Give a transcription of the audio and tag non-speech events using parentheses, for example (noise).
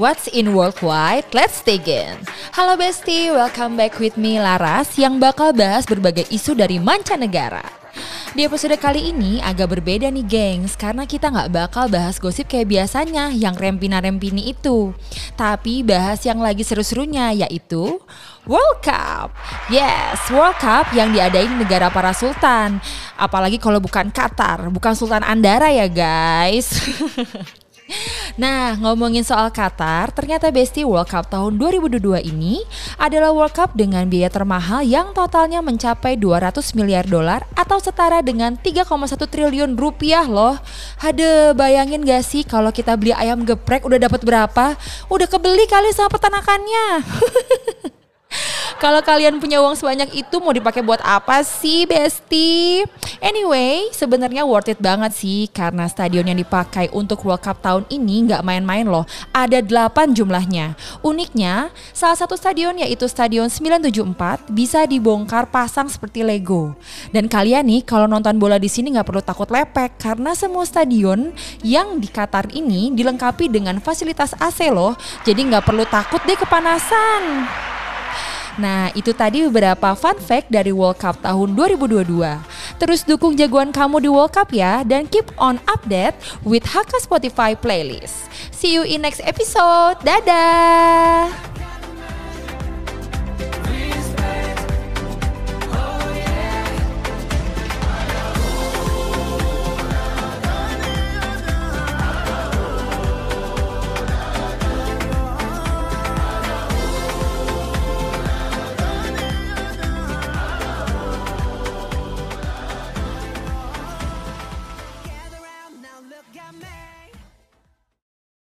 What's in worldwide? Let's dig in. Halo Besti, welcome back with me Laras yang bakal bahas berbagai isu dari mancanegara. Di episode kali ini agak berbeda nih gengs Karena kita nggak bakal bahas gosip kayak biasanya Yang rempina-rempini itu Tapi bahas yang lagi seru-serunya yaitu World Cup Yes, World Cup yang diadain di negara para sultan Apalagi kalau bukan Qatar Bukan Sultan Andara ya guys (laughs) Nah, ngomongin soal Qatar, ternyata Besti World Cup tahun 2022 ini adalah World Cup dengan biaya termahal yang totalnya mencapai 200 miliar dolar atau setara dengan 3,1 triliun rupiah loh. Hade, bayangin gak sih kalau kita beli ayam geprek udah dapat berapa? Udah kebeli kali sama peternakannya. (laughs) Kalau kalian punya uang sebanyak itu mau dipakai buat apa sih, Besti? Anyway, sebenarnya worth it banget sih karena stadion yang dipakai untuk World Cup tahun ini nggak main-main loh. Ada 8 jumlahnya. Uniknya, salah satu stadion yaitu Stadion 974 bisa dibongkar pasang seperti Lego. Dan kalian nih kalau nonton bola di sini nggak perlu takut lepek karena semua stadion yang di Qatar ini dilengkapi dengan fasilitas AC loh. Jadi nggak perlu takut deh kepanasan. Nah, itu tadi beberapa fun fact dari World Cup tahun 2022. Terus dukung jagoan kamu di World Cup ya dan keep on update with Haka Spotify playlist. See you in next episode. Dadah.